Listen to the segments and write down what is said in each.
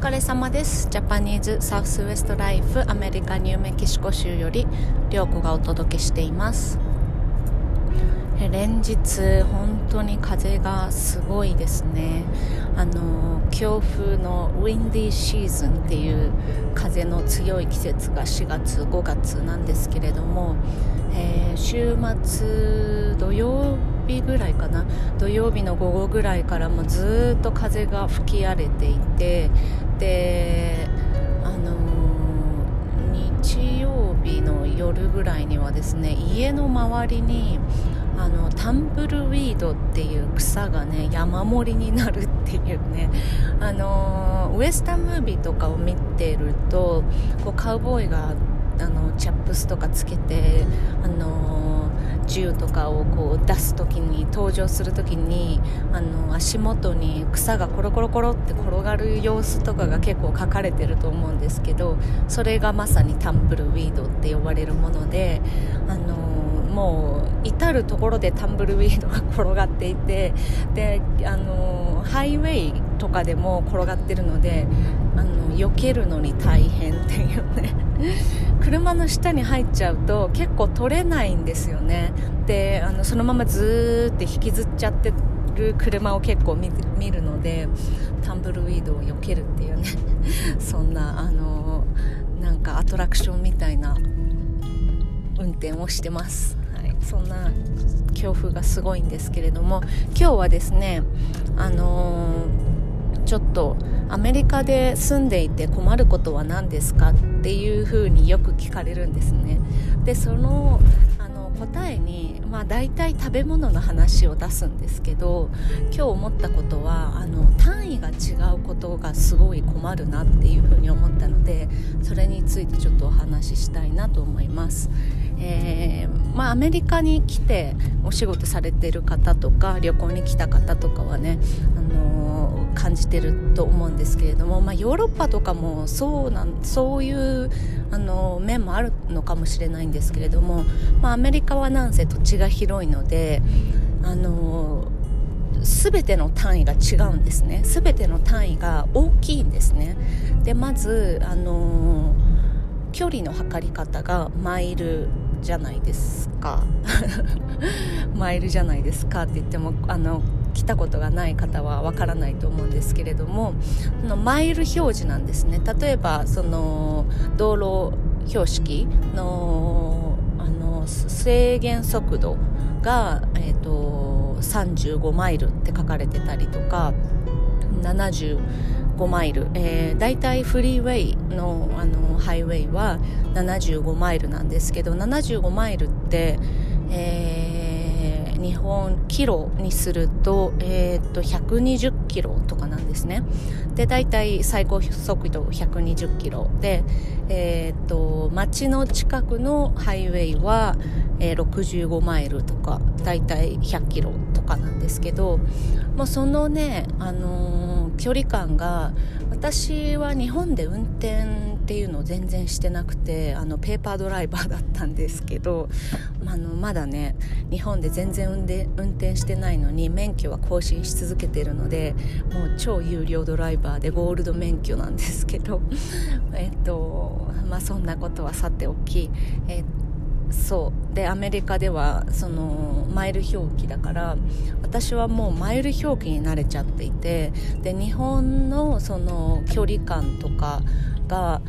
疲れ様です。ジャパニーズサウスウエストライフアメリカニューメキシコ州より涼子がお届けしています。連日本当に風がすごいですね。あの強風のウィンディーシーズンっていう風の強い季節が4月5月なんですけれども、えー、週末土曜日ぐらいかな。土曜日の午後ぐらいからもずっと風が吹き荒れていてであの日曜日の夜ぐらいにはですね家の周りにあのタンブルウィードっていう草がね山盛りになるっていうねあのウエスタンムービーとかを見てるとこうカウボーイがあのチャップスとかつけてあの銃とかをこう出す時に登場する時にあの足元に草がコロコロコロって転がる様子とかが結構書かれてると思うんですけどそれがまさにタンブルウィードって呼ばれるものであのもう至る所でタンブルウィードが転がっていてであのハイウェイとかでも転がってるのであの避けるのに大変っていうね。車の下に入っちゃうと結構取れないんですよね。であのそのままずーって引きずっちゃってる車を結構見るのでタンブルウィードを避けるっていうね。そんなあのなんかアトラクションみたいな運転をしてます、はい、そんな強風がすごいんですけれども今日はですねあのー、ちょっとアメリカで住んでいて困ることは何ですかっていうふうによく聞かれるんですねでそのあの答えに、まあ、大体食べ物の話を出すんですけど今日思ったことはあの単位が違うことがすごい困るなっていうふうに思ったのでそれについてちょっとお話ししたいなと思います。えー、まあ、アメリカに来てお仕事されてる方とか旅行に来た方とかはね、感じてると思うんですけれども、まあ、ヨーロッパとかもそうなんそういう、あの、面もあるのかもしれないんですけれども、まあ、アメリカはなんせ土地が広いので、あの全ての単位が違うんですね。全ての単位が大きいんですね。でまず、あの距離の測り方がマイルじゃないですか。マイルじゃないですかって言ってもあの来たことがない方はわからないと思うんですけれどものマイル表示なんですね。例えばその道路標識のあの制限速度が、えーと、35マイルって書かれてたりとか70 5マイル、えー、大体フリーウェイのあのハイウェイは75マイルなんですけど75マイルって、えー、日本キロにすると,、えー、と120キロとかなんですね。で大体最高速度120キロ。で、えーと、街の近くのハイウェイは、えー、65マイルとか大体100キロとかなんですけどもうそのね、あのー距離感が私は日本で運転っていうのを全然してなくてあのペーパードライバーだったんですけど あのまだね日本で全然運転運転してないのに免許は更新し続けてるのでもう超有料ドライバーでゴールド免許なんですけど えっとまあそんなことはさておきえっとそう。でアメリカではそのマイル表記だから私はもうマイル表記に慣れちゃっていてで日本のその距離感とかが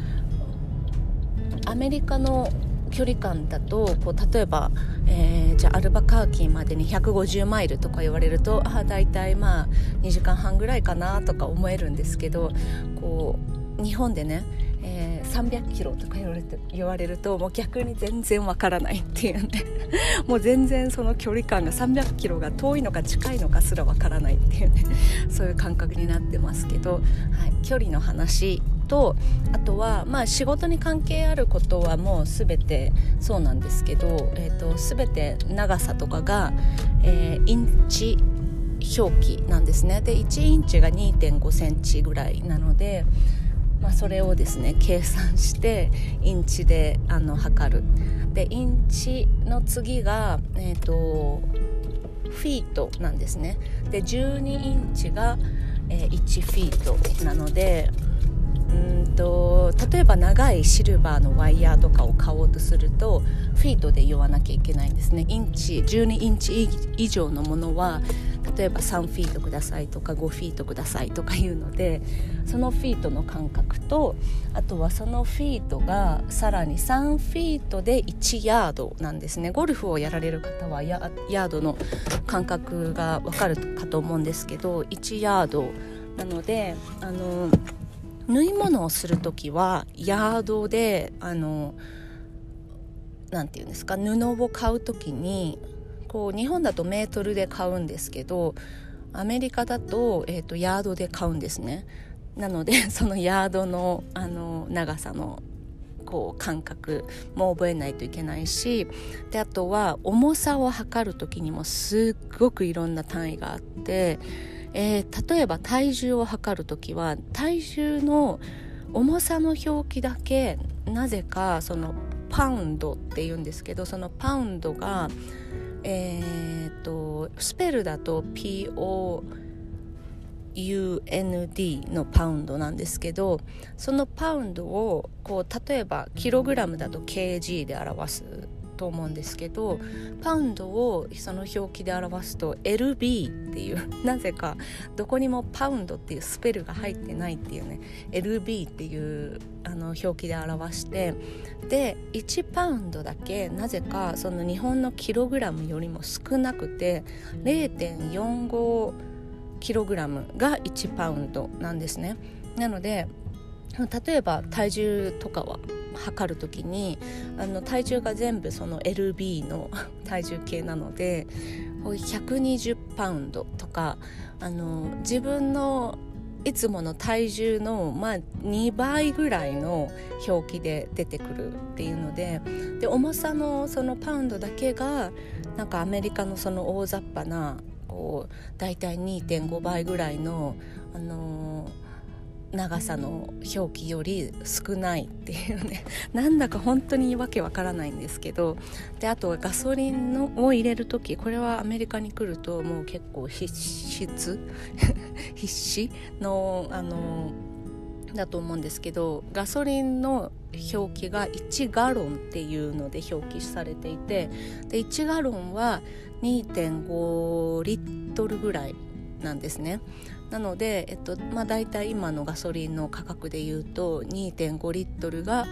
アメリカの距離感だとこう例えば、えー、じゃあアルバカーキーまでに150マイルとか言われるとあ大体まあ2時間半ぐらいかなとか思えるんですけどこう日本でねえー、300キロとか言われて言われるともう逆に全然わからないっていうね。もう全然その距離感が300キロが遠いのか近いのかすらわからないっていうね。そういう感覚になってますけど、はい、距離の話。とあとは、まあ、仕事に関係あることはもう全てそうなんですけど、えーと、全て長さとかが、えー、インチ表記なんですね。で1インチが2 5センチぐらいなのでまあ、それをですね計算してインチであの測る。でインチの次が、えーと、フィートなんですね。で12インチが、え、1フィートなのでと、例えば長いシルバーのワイヤーとかを買おうとするとフィートで言わなきゃいけないんですね。インチ12インチ以上のものは例えば3フィートくださいとか5フィートくださいとかいうのでそのフィートの間隔とあとはそのフィートがさらに3フィートで1ヤードなんですね。ゴルフをやられる方はヤードの間隔がわかるかと思うんですけど1ヤードなのであの縫い物をする時はヤードであのなて言うんですか布を買う時にこう日本だとメートルで買うんですけどアメリカだと,、えーと、ヤードで買うんですね。なので そのヤードのあの長さのこう感覚も覚えないといけないしであとは重さを測る時にもすっごくいろんな単位があってえー、例えば体重を測る時は体重の重さの表記だけなぜかそのパウンドっていうんですけどそのパウンドがえーと、スペルだと POUND のパウンドなんですけどそのパウンドをこう例えばキログラムだと kg で表すと思うんですけどパウンドをその表記で表すと LB っていう なぜかどこにもパウンドっていうスペルが入ってないっていうね LB っていうあの表記で表してで1パウンドだけなぜかその日本のキログラムよりも少なくて0.45キログラムが1パウンドなんですね。なので例えば体重とかは測る時にあの体重が全部その LB の 体重計なので120パウンドとかあの自分のいつもの体重の、まあ、2倍ぐらいの表記で出てくるっていうのでで重さのそのパウンドだけがなんかアメリカのその大雑把なこう大体2.5倍ぐらいの、あのー長さの表記より少ないっていうね。なんだか本当にわけわからないんですけど。であとガソリンのを入れる時これはアメリカに来るともう結構必須 必死のあのだと思うんですけどガソリンの表記が1ガロンっていうので表記されていてで1ガロンは2.5リットルぐらいなんですね。なので、えっとまあ、大体今のガソリンの価格でいうと2.5リットルが、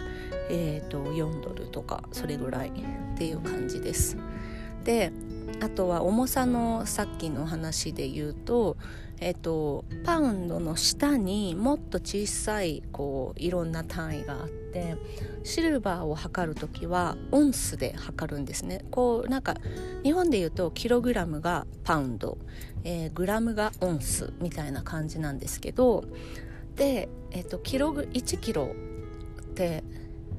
えー、と4ドルとかそれぐらいっていう感じです。であとは重さのさっきの話で言うとえっと、パウンドの下にもっと小さいこういろんな単位があってシルバーを測る時はオンスで測るんですね。こうなんか日本で言うとキログラムがパウンド、えー、グラムがオンスみたいな感じなんですけどで、えっと、キログ1キロって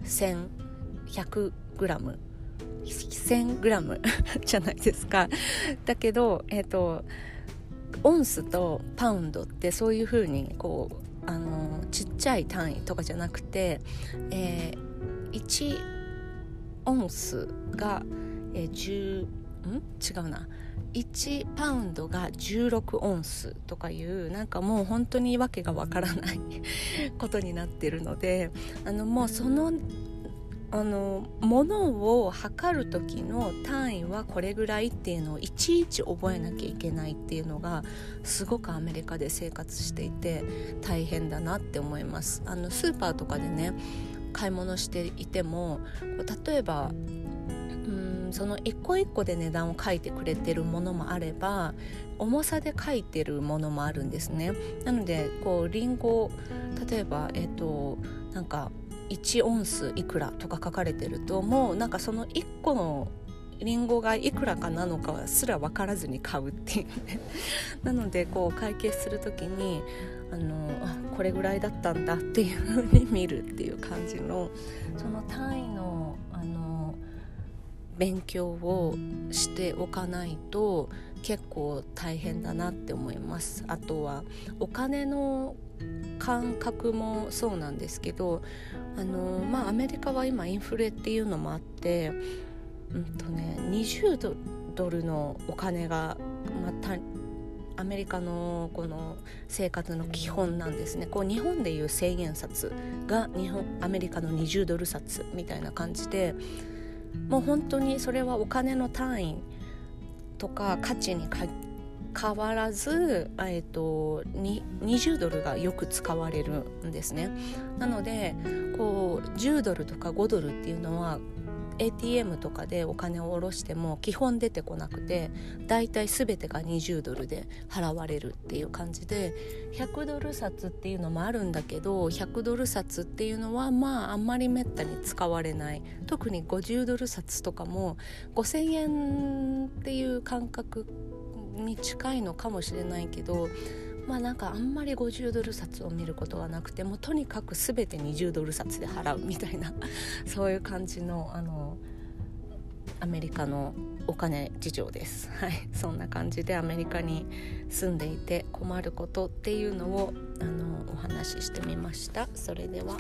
1100グラム1000グラム じゃないですか。だけどえっとオンスとパウンドってそういう風にこうあのちっちゃい単位とかじゃなくて、えー、1オンスが、えー、10ん？違うな。1パウンドが16オンスとかいうなんかもう本当に訳がわからない ことになってるのであのもうそのあの物を測る時の単位はこれぐらいっていうのをいちいち覚えなきゃいけないっていうのがすごくアメリカで生活していて大変だなって思います。あのスーパーとかでね買い物していても例えばうんその一個一個で値段を書いてくれてるものもあれば重さで書いてるものもあるんですね。なのでこうリンゴ例えばえっ、となんか1オンスいくらとか書かれてるともう。なんかその1個のリンゴがいくらかなのかすら分からずに買うっていうね。なのでこう会計する時にあのこれぐらいだったんだっていうふうに見るっていう感じのその単位のあの勉強をしておかないと結構大変だなって思います。あとはお金の感覚もそうなんですけどあの、まあ、アメリカは今インフレっていうのもあって、うんとね、20ドルのお金が、またアメリカのこの生活の基本なんですね。こう日本でいう1000円札が日本アメリカの20ドル札みたいな感じでもう本当にそれはお金の単位とか価値にかって変わらず、えーと、20ドルがよく使われるんですね。なのでこう10ドルとか5ドルっていうのは ATM とかでお金を下ろしても基本出てこなくてだいたい全てが20ドルで払われるっていう感じで100ドル札っていうのもあるんだけど100ドル札っていうのはまああんまりめったに使われない。特に50ドル札とかも5000円っていう感覚に近いのかもしれないけどまあなんかあんまり50ドル札を見ることはなくてもとにかく全て20ドル札で払うみたいな そういう感じのあのアメリカのお金事情です。はい、そんな感じでアメリカに住んでいて困ることっていうのをあのお話ししてみました。それでは。